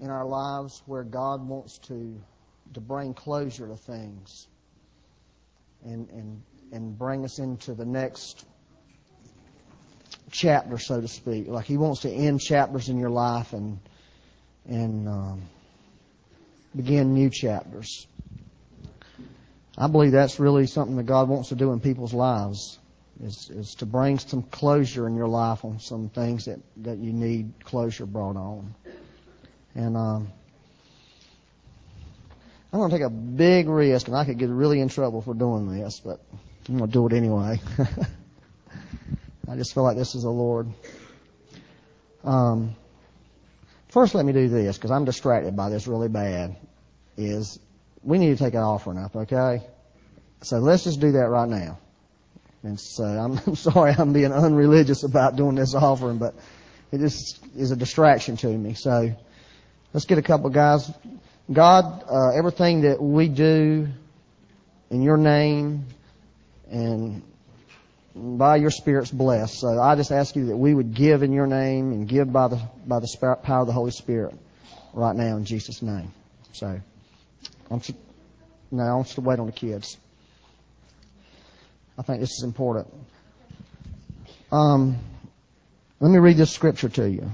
in our lives where God wants to to bring closure to things and and and bring us into the next chapter, so to speak. Like He wants to end chapters in your life and and um, begin new chapters. I believe that's really something that God wants to do in people's lives is, is to bring some closure in your life on some things that, that you need closure brought on. And um, I'm going to take a big risk, and I could get really in trouble for doing this, but I'm going to do it anyway. I just feel like this is the Lord. Um, first, let me do this because I'm distracted by this really bad. Is we need to take an offering up, okay? So let's just do that right now. And so I'm, I'm sorry I'm being unreligious about doing this offering, but it just is a distraction to me. So let's get a couple guys. God, uh, everything that we do in your name and by your Spirit's blessed. So I just ask you that we would give in your name and give by the by the spirit, power of the Holy Spirit right now in Jesus' name. So I'm now I want you to wait on the kids. I think this is important. Um, let me read this scripture to you.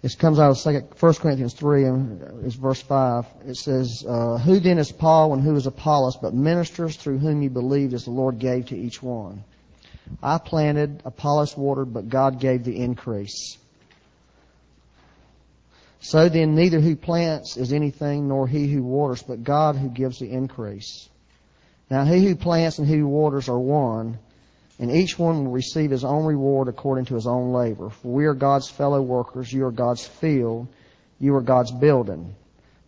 This comes out of second, 1 Corinthians 3 and verse 5. It says, uh, Who then is Paul and who is Apollos, but ministers through whom you believed as the Lord gave to each one? I planted, Apollos watered, but God gave the increase. So then neither who plants is anything nor he who waters, but God who gives the increase. Now he who plants and he who waters are one, and each one will receive his own reward according to his own labor. For we are God's fellow workers, you are God's field, you are God's building.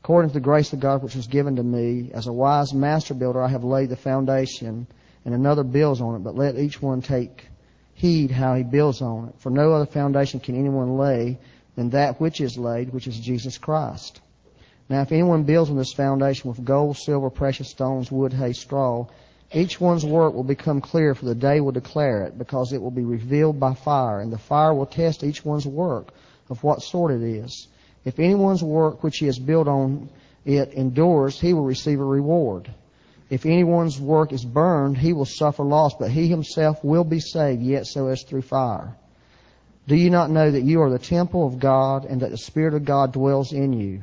According to the grace of God which was given to me, as a wise master builder, I have laid the foundation, and another builds on it, but let each one take heed how he builds on it. For no other foundation can anyone lay than that which is laid, which is Jesus Christ. Now, if anyone builds on this foundation with gold, silver, precious stones, wood, hay, straw, each one's work will become clear, for the day will declare it, because it will be revealed by fire, and the fire will test each one's work of what sort it is. If anyone's work which he has built on it endures, he will receive a reward. If anyone's work is burned, he will suffer loss, but he himself will be saved, yet so as through fire. Do you not know that you are the temple of God, and that the Spirit of God dwells in you?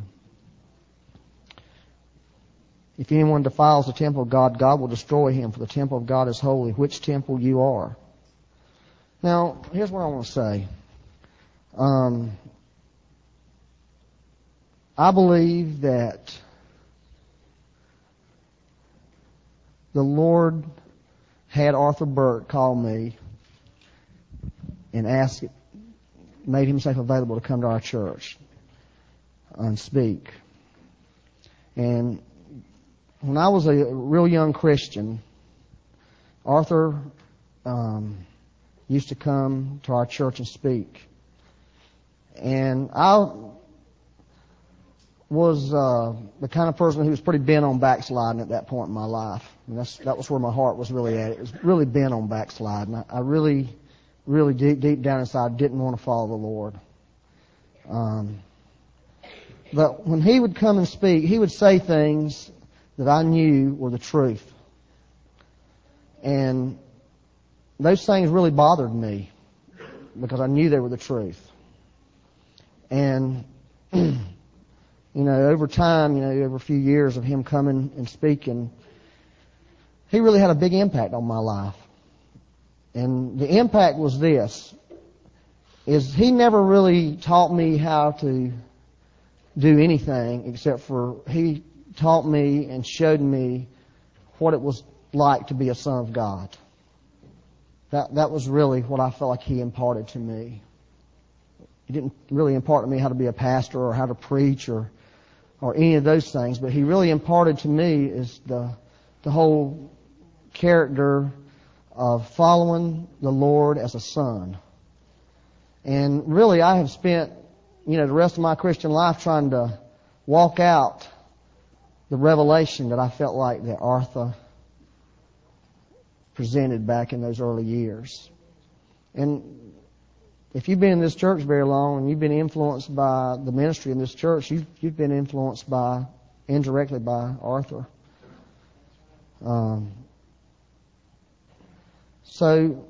If anyone defiles the temple of God, God will destroy him, for the temple of God is holy, which temple you are. Now, here's what I want to say. Um, I believe that the Lord had Arthur Burt call me and ask, made himself available to come to our church and speak. And when I was a real young Christian, Arthur um, used to come to our church and speak. And I was uh, the kind of person who was pretty bent on backsliding at that point in my life. And that's, that was where my heart was really at. It was really bent on backsliding. I, I really, really deep, deep down inside didn't want to follow the Lord. Um, but when he would come and speak, he would say things that I knew were the truth. And those things really bothered me because I knew they were the truth. And, you know, over time, you know, over a few years of him coming and speaking, he really had a big impact on my life. And the impact was this, is he never really taught me how to do anything except for he taught me and showed me what it was like to be a son of God. That, that was really what I felt like he imparted to me. He didn't really impart to me how to be a pastor or how to preach or, or any of those things, but he really imparted to me is the, the whole character of following the Lord as a son. And really I have spent, you know, the rest of my Christian life trying to walk out the revelation that I felt like that Arthur presented back in those early years. And if you've been in this church very long and you've been influenced by the ministry in this church, you've, you've been influenced by, indirectly by Arthur. Um, so,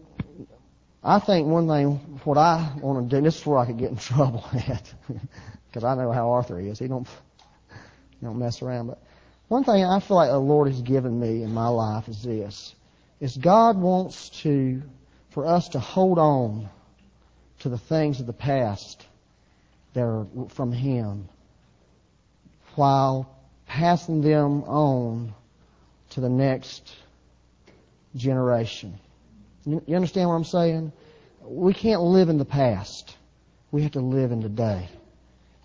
I think one thing, what I want to do, this is where I could get in trouble at, because I know how Arthur is. He don't, he don't mess around. But one thing I feel like the Lord has given me in my life is this: is God wants to, for us to hold on to the things of the past that are from Him, while passing them on to the next generation. You, understand what I'm saying? We can't live in the past. We have to live in today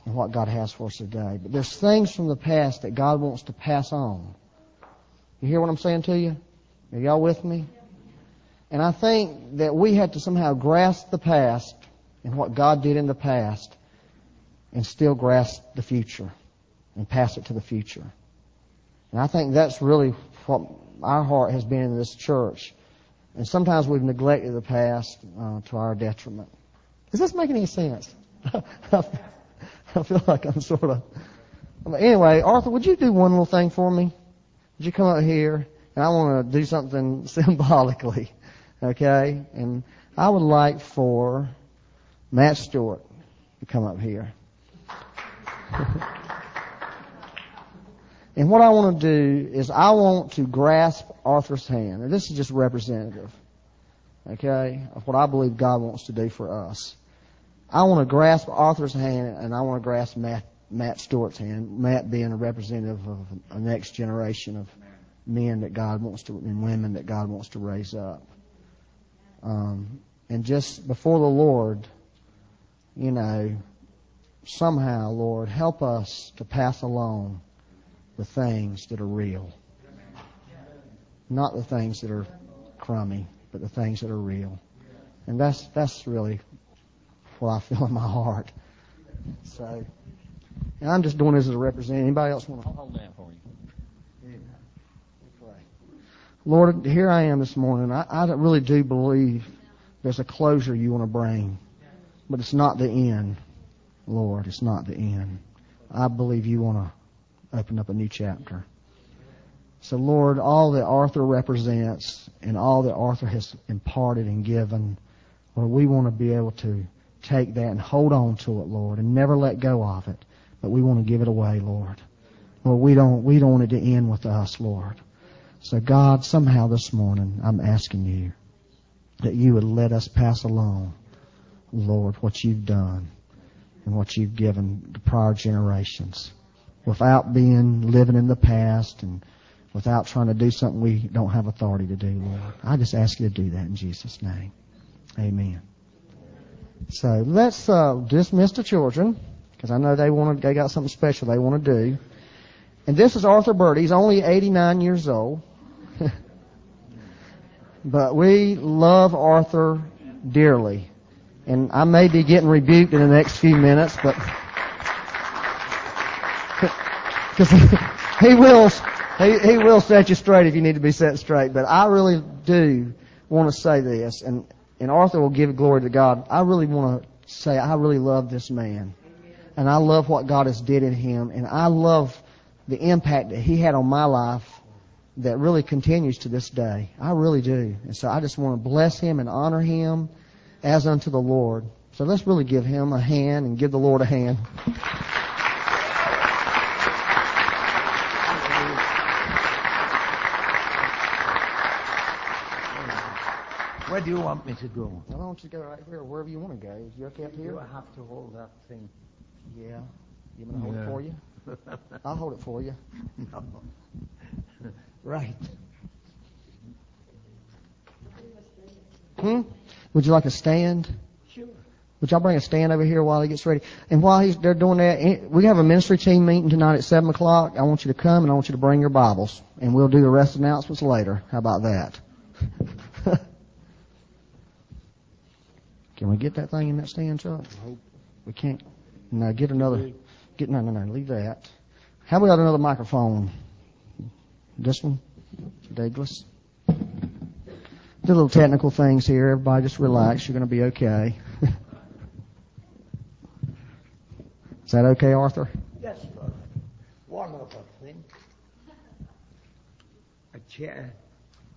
and what God has for us today. But there's things from the past that God wants to pass on. You hear what I'm saying to you? Are y'all with me? And I think that we have to somehow grasp the past and what God did in the past and still grasp the future and pass it to the future. And I think that's really what our heart has been in this church and sometimes we've neglected the past uh, to our detriment. Does this make any sense? I feel like I'm sort of. Anyway, Arthur, would you do one little thing for me? Would you come up here? And I want to do something symbolically, okay? And I would like for Matt Stewart to come up here. And what I want to do is I want to grasp Arthur's hand. And this is just representative, okay, of what I believe God wants to do for us. I want to grasp Arthur's hand and I want to grasp Matt, Matt Stewart's hand. Matt being a representative of a next generation of men that God wants to, and women that God wants to raise up. Um, and just before the Lord, you know, somehow, Lord, help us to pass along the things that are real. Not the things that are crummy, but the things that are real. And that's that's really what I feel in my heart. So, and I'm just doing this as a representative. Anybody else want to hold that for you? Yeah. Lord, here I am this morning. I, I really do believe there's a closure you want to bring, but it's not the end, Lord. It's not the end. I believe you want to open up a new chapter. So Lord, all that Arthur represents and all that Arthur has imparted and given, Lord, we want to be able to take that and hold on to it, Lord, and never let go of it. But we want to give it away, Lord. Lord, we don't, we don't want it to end with us, Lord. So God, somehow this morning, I'm asking you that you would let us pass along, Lord, what you've done and what you've given to prior generations without being living in the past and without trying to do something we don't have authority to do, Lord. I just ask you to do that in Jesus' name. Amen. So let's uh, dismiss the children because I know they want they got something special they want to do. And this is Arthur Burt. He's only 89 years old. but we love Arthur dearly. And I may be getting rebuked in the next few minutes, but because he, he will he, he will set you straight if you need to be set straight. But I really do want to say this, and and Arthur will give glory to God. I really want to say I really love this man, and I love what God has did in him, and I love the impact that he had on my life that really continues to this day. I really do, and so I just want to bless him and honor him as unto the Lord. So let's really give him a hand and give the Lord a hand. Where do you want me to go? Well, I want you to go right here, wherever you want to go. Is you okay up here? I have to hold that thing? Yeah. You want me to hold Yeah. it for you? I'll hold it for you. No. Right. Hmm? Would you like a stand? Sure. Would y'all bring a stand over here while he gets ready? And while he's they're doing that, eh, we have a ministry team meeting tonight at seven o'clock. I want you to come and I want you to bring your Bibles, and we'll do the rest of the announcements later. How about that? Can we get that thing in that stand, Chuck? We can't. No, get another. Get no, no, no. Leave that. How about another microphone? This one, Douglas. Do little technical things here. Everybody, just relax. You're going to be okay. Is that okay, Arthur? Yes, brother. One other thing. A chair.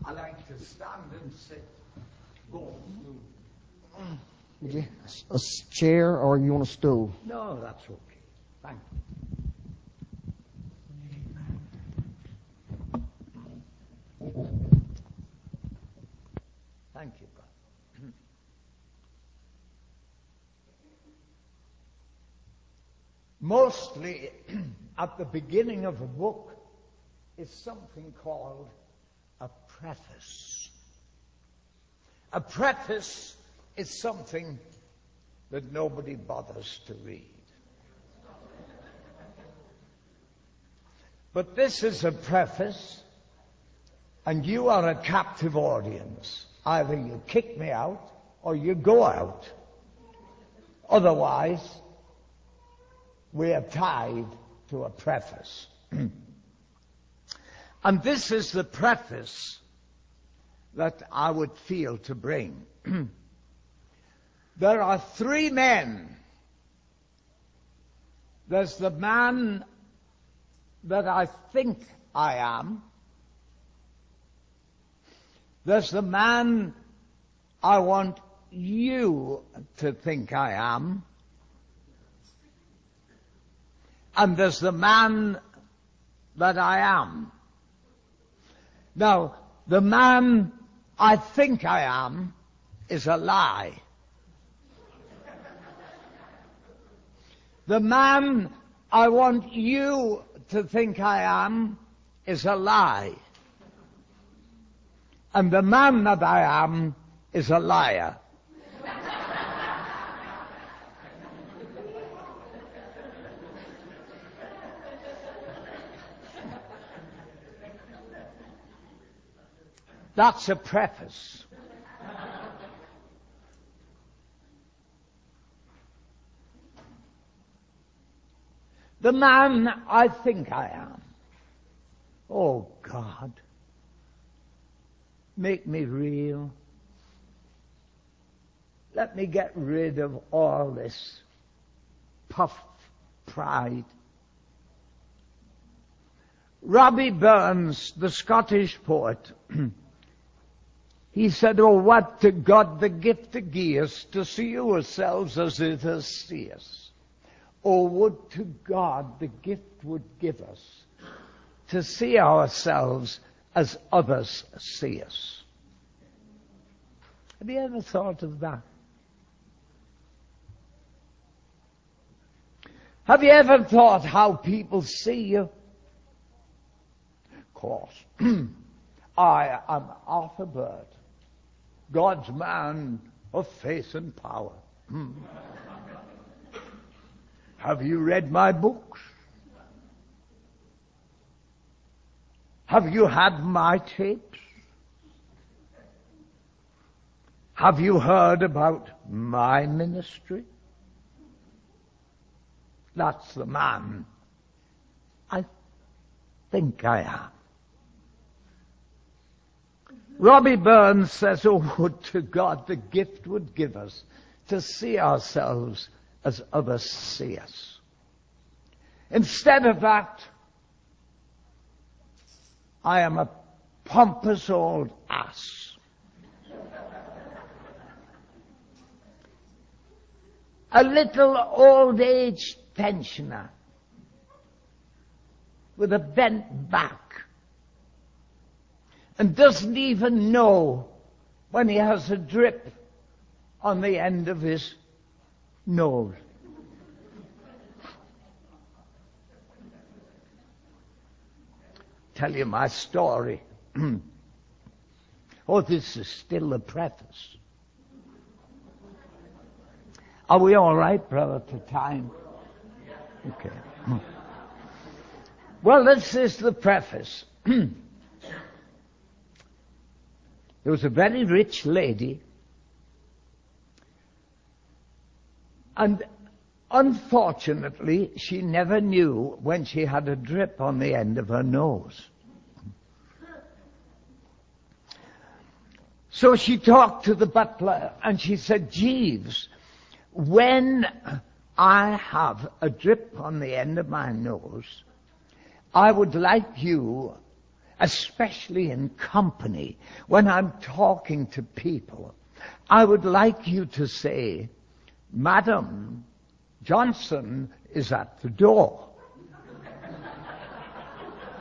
I like to stand and sit. Go. Would A chair or you want a stool? No, that's okay. Thank you. Thank you, brother. Mostly, at the beginning of a book, is something called a preface. A preface is something that nobody bothers to read. But this is a preface, and you are a captive audience. Either you kick me out or you go out. Otherwise, we are tied to a preface. and this is the preface that I would feel to bring. there are three men. There's the man that I think I am. There's the man I want you to think I am. And there's the man that I am. Now, the man I think I am is a lie. The man I want you to think I am is a lie. And the man that I am is a liar. That's a preface. The man I think I am. Oh God, make me real. Let me get rid of all this puff pride. Robbie Burns, the Scottish poet, he said, Oh, what to God the gift give us to see ourselves as it has see us. Oh, would to God the gift would give us to see ourselves as others see us. Have you ever thought of that? Have you ever thought how people see you? Of course. I am Arthur Burt, God's man of faith and power. Have you read my books? Have you had my tapes? Have you heard about my ministry? That's the man I think I am. Robbie Burns says, Oh, would to God the gift would give us to see ourselves as others see us. Instead of that, I am a pompous old ass. a little old age pensioner with a bent back and doesn't even know when he has a drip on the end of his nose. Tell you my story. oh, this is still the preface. Are we all right, brother, to time? Okay. Well, this is the preface. there was a very rich lady, and unfortunately, she never knew when she had a drip on the end of her nose. So she talked to the butler and she said, Jeeves, when I have a drip on the end of my nose. I would like you, especially in company, when I'm talking to people, I would like you to say, Madam, Johnson is at the door.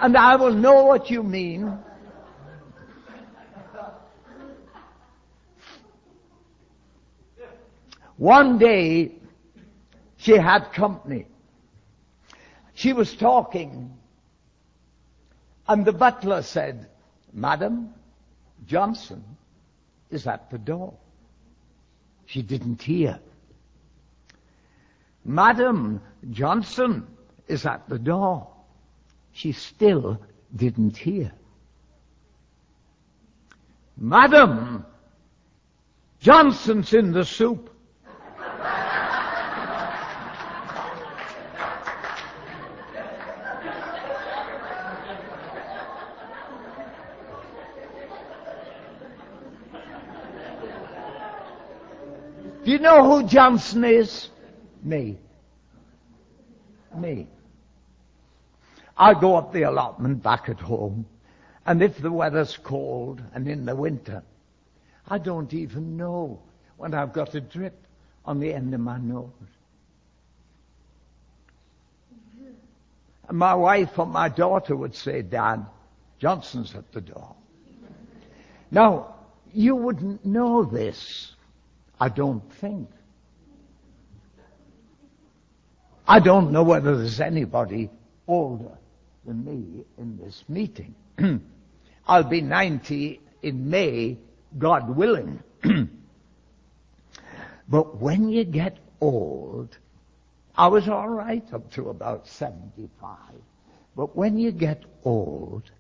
and I will know what you mean. One day, she had company. She was talking, and the butler said, Madam, Johnson is at the door. She didn't hear. Madam Johnson is at the door. She still didn't hear. Madam Johnson's in the soup. Do you know who Johnson is? Me. Me. I go up the allotment back at home, and if the weather's cold and in the winter, I don't even know when I've got a drip on the end of my nose. And my wife or my daughter would say, Dad, Johnson's at the door. Now, you wouldn't know this, I don't think. I don't know whether there's anybody older than me in this meeting. I'll be 90 in May, God willing. but when you get old, I was all right up to about 75. But when you get old,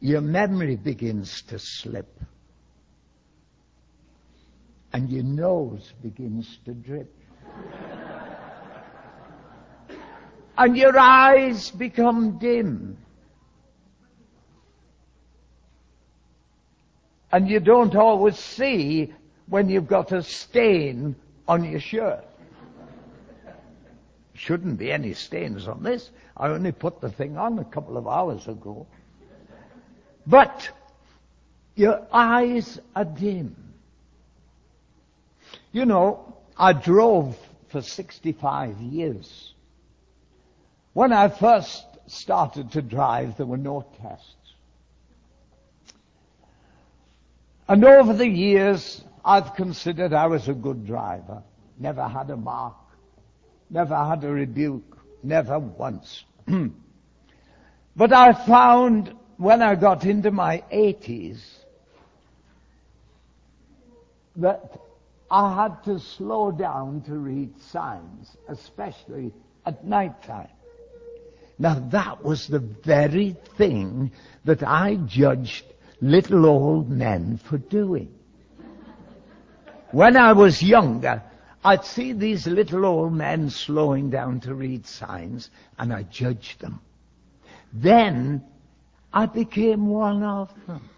your memory begins to slip. And your nose begins to drip. and your eyes become dim. And you don't always see when you've got a stain on your shirt. Shouldn't be any stains on this. I only put the thing on a couple of hours ago. But your eyes are dim. You know, I drove for 65 years. When I first started to drive, there were no tests. And over the years, I've considered I was a good driver. Never had a mark. Never had a rebuke. Never once. but I found when I got into my 80s that I had to slow down to read signs, especially at night time. Now that was the very thing that I judged little old men for doing. When I was younger, I'd see these little old men slowing down to read signs, and I judged them. Then I became one of them.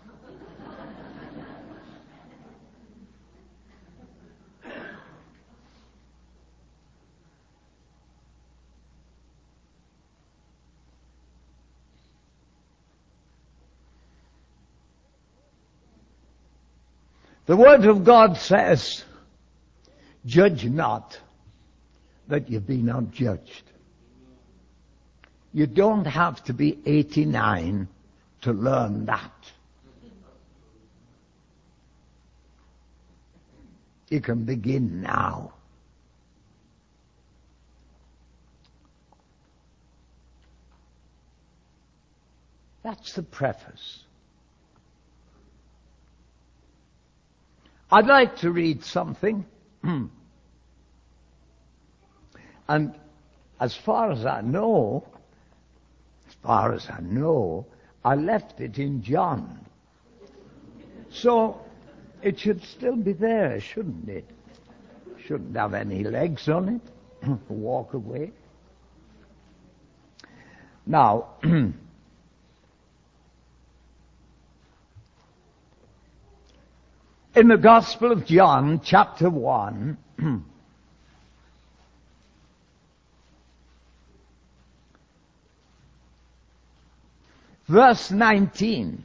The Word of God says, judge not that you be not judged. You don't have to be 89 to learn that. You can begin now. That's the preface. I'd like to read something. Hmm. and as far as I know, as far as I know, I left it in John. So it should still be there, shouldn't it? Shouldn't have any legs on it. Walk away. Now, In the Gospel of John, chapter 1, verse 19.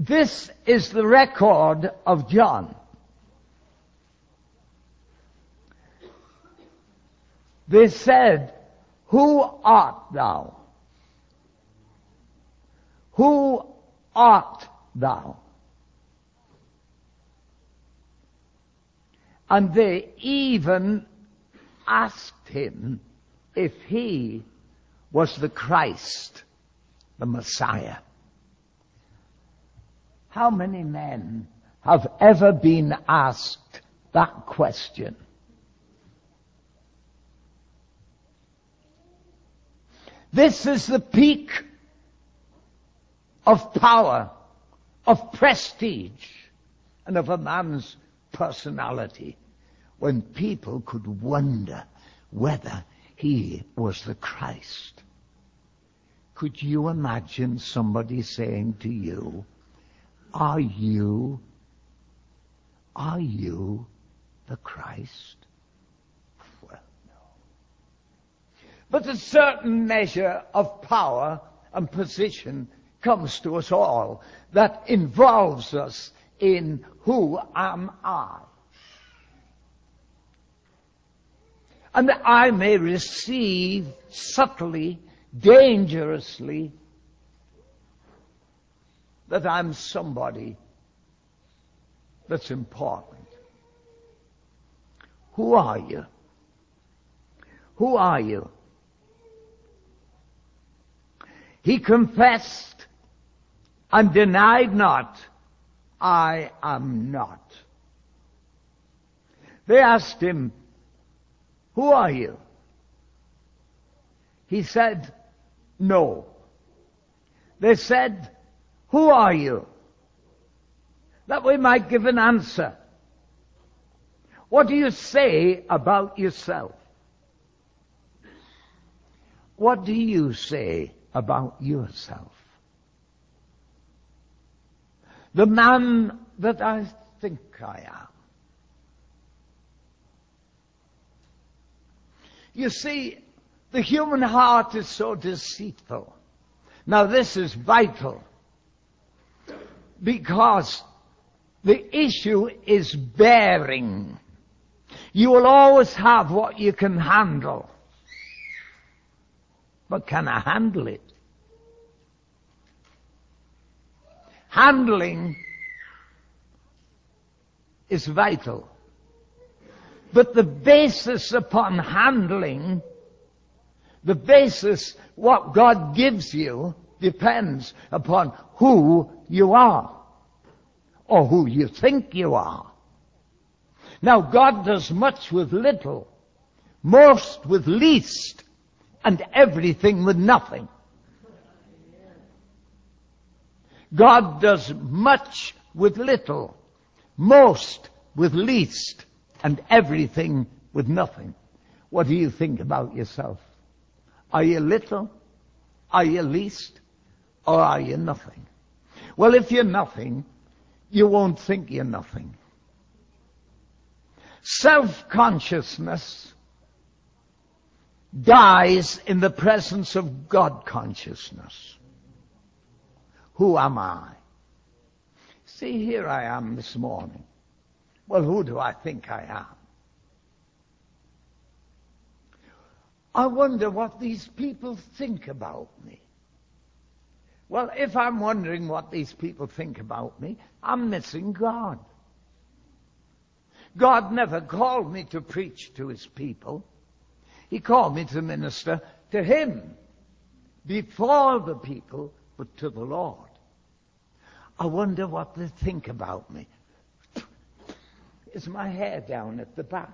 This is the record of John. They said, Who art thou? Who art thou? And they even asked him if he was the Christ, the Messiah. How many men have ever been asked that question? This is the peak of power, of prestige, and of a man's personality when people could wonder whether he was the Christ. Could you imagine somebody saying to you, are you, are you the Christ? Well, no. But a certain measure of power and position comes to us all that involves us in who am I? And that I may receive subtly, dangerously, that I'm somebody that's important. Who are you? Who are you? He confessed and denied not, I am not. They asked him, Who are you? He said, No. They said, Who are you? That we might give an answer. What do you say about yourself? What do you say about yourself? The man that I think I am. You see, the human heart is so deceitful. Now this is vital because the issue is bearing. You will always have what you can handle. But can I handle it? Handling is vital. But the basis upon handling, the basis what God gives you depends upon who you are or who you think you are. Now God does much with little, most with least, and everything with nothing. God does much with little, most with least, and everything with nothing. What do you think about yourself? Are you little? Are you least? Or are you nothing? Well, if you're nothing, you won't think you're nothing. Self-consciousness dies in the presence of God consciousness. Who am I? See, here I am this morning. Well, who do I think I am? I wonder what these people think about me. Well, if I'm wondering what these people think about me, I'm missing God. God never called me to preach to his people. He called me to minister to him before the people, but to the Lord. I wonder what they think about me. Is my hair down at the back?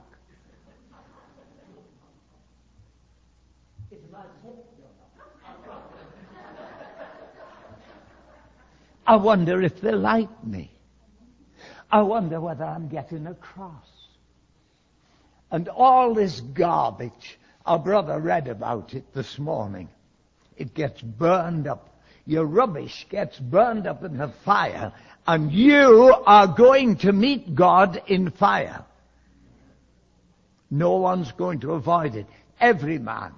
I wonder if they like me. I wonder whether I'm getting across. And all this garbage, our brother read about it this morning. It gets burned up your rubbish gets burned up in the fire, and you are going to meet God in fire. No one's going to avoid it. Every man.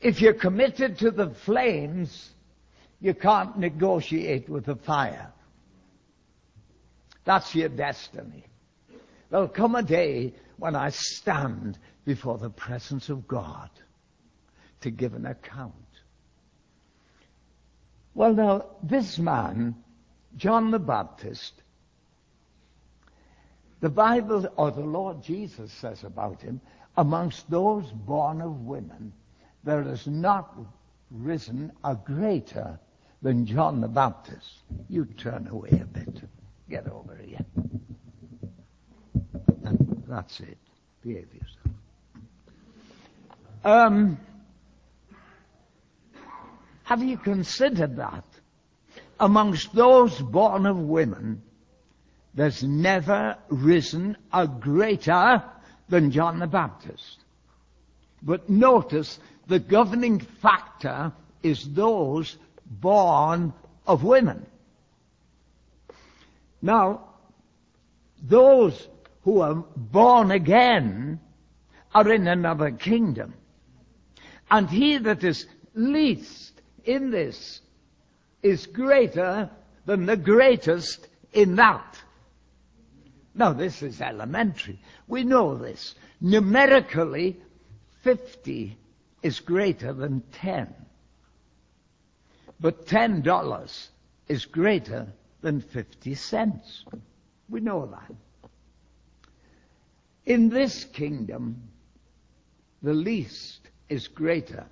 If you're committed to the flames, you can't negotiate with the fire. That's your destiny. There'll come a day when I stand before the presence of God to give an account. Well, now, this man, John the Baptist, the Bible, or the Lord Jesus says about him, amongst those born of women, there has not risen a greater than John the Baptist. You turn away a bit. Get over here. And that's it. Behave yourself. Um, have you considered that? Amongst those born of women, there's never risen a greater than John the Baptist. But notice the governing factor is those born of women. Now, those who are born again are in another kingdom. And he that is least in this is greater than the greatest in that. Now, this is elementary. We know this. Numerically, 50 is greater than 10. But $10 is greater than 50 cents. We know that. In this kingdom, the least is greater.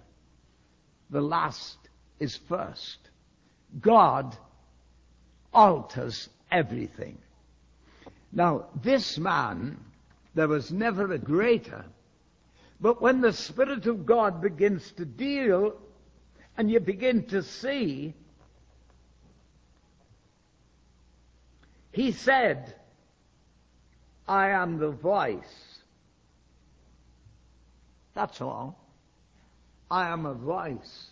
The last is first. God alters everything. Now, this man, there was never a greater. But when the Spirit of God begins to deal and you begin to see, he said, I am the voice. That's all. I am a voice.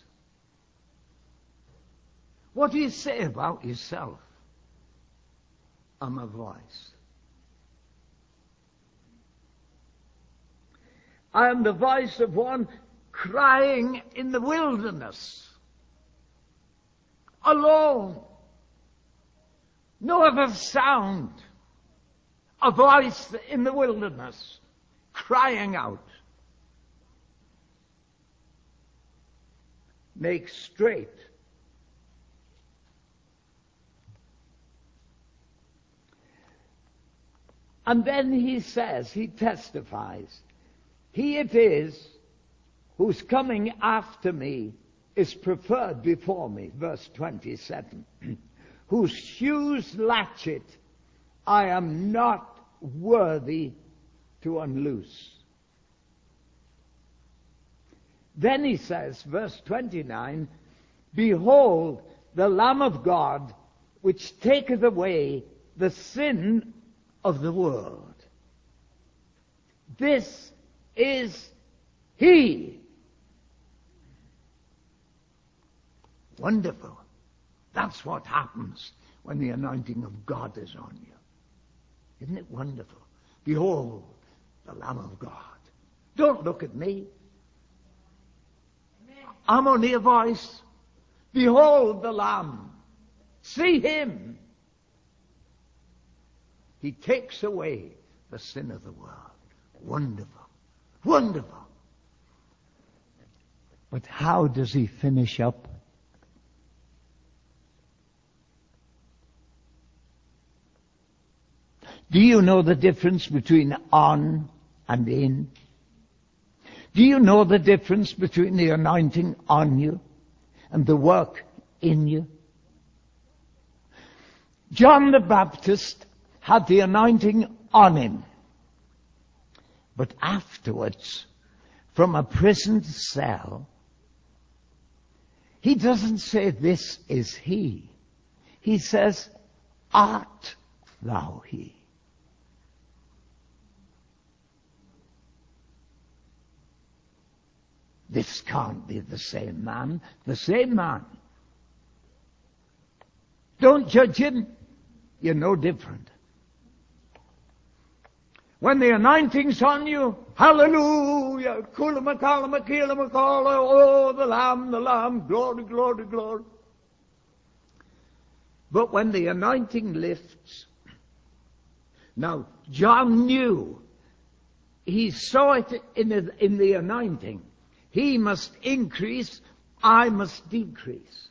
What do you say about yourself? I'm a voice. I am the voice of one crying in the wilderness. Alone. No other sound. A voice in the wilderness crying out. Make straight. And then he says, he testifies, he it is whose coming after me is preferred before me. Verse 27. whose shoes latchet I am not worthy to unloose. Then he says, verse 29, Behold, the Lamb of God, which taketh away the sin of the world. This is He. Wonderful. That's what happens when the anointing of God is on you. Isn't it wonderful? Behold, the Lamb of God. Don't look at me. I'm only a voice. Behold the Lamb. See him. He takes away the sin of the world. Wonderful. Wonderful. But how does he finish up? Do you know the difference between on and in? Do you know the difference between the anointing on you and the work in you? John the Baptist had the anointing on him. But afterwards, from a prison cell, he doesn't say, This is he. He says, Art thou he? This can't be the same man. The same man. Don't judge him. You're no different. When the anointing's on you, hallelujah, maquilla macala, oh, the Lamb, the Lamb, glory, glory, glory. But when the anointing lifts, now John knew, he saw it in the, in the anointing. He must increase, I must decrease.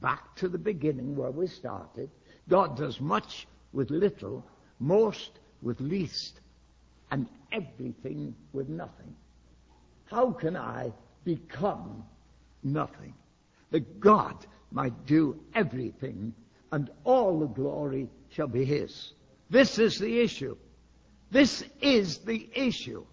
Back to the beginning where we started. God does much with little, most with least, and everything with nothing. How can I become nothing? That God might do everything and all the glory shall be His. This is the issue. This is the issue.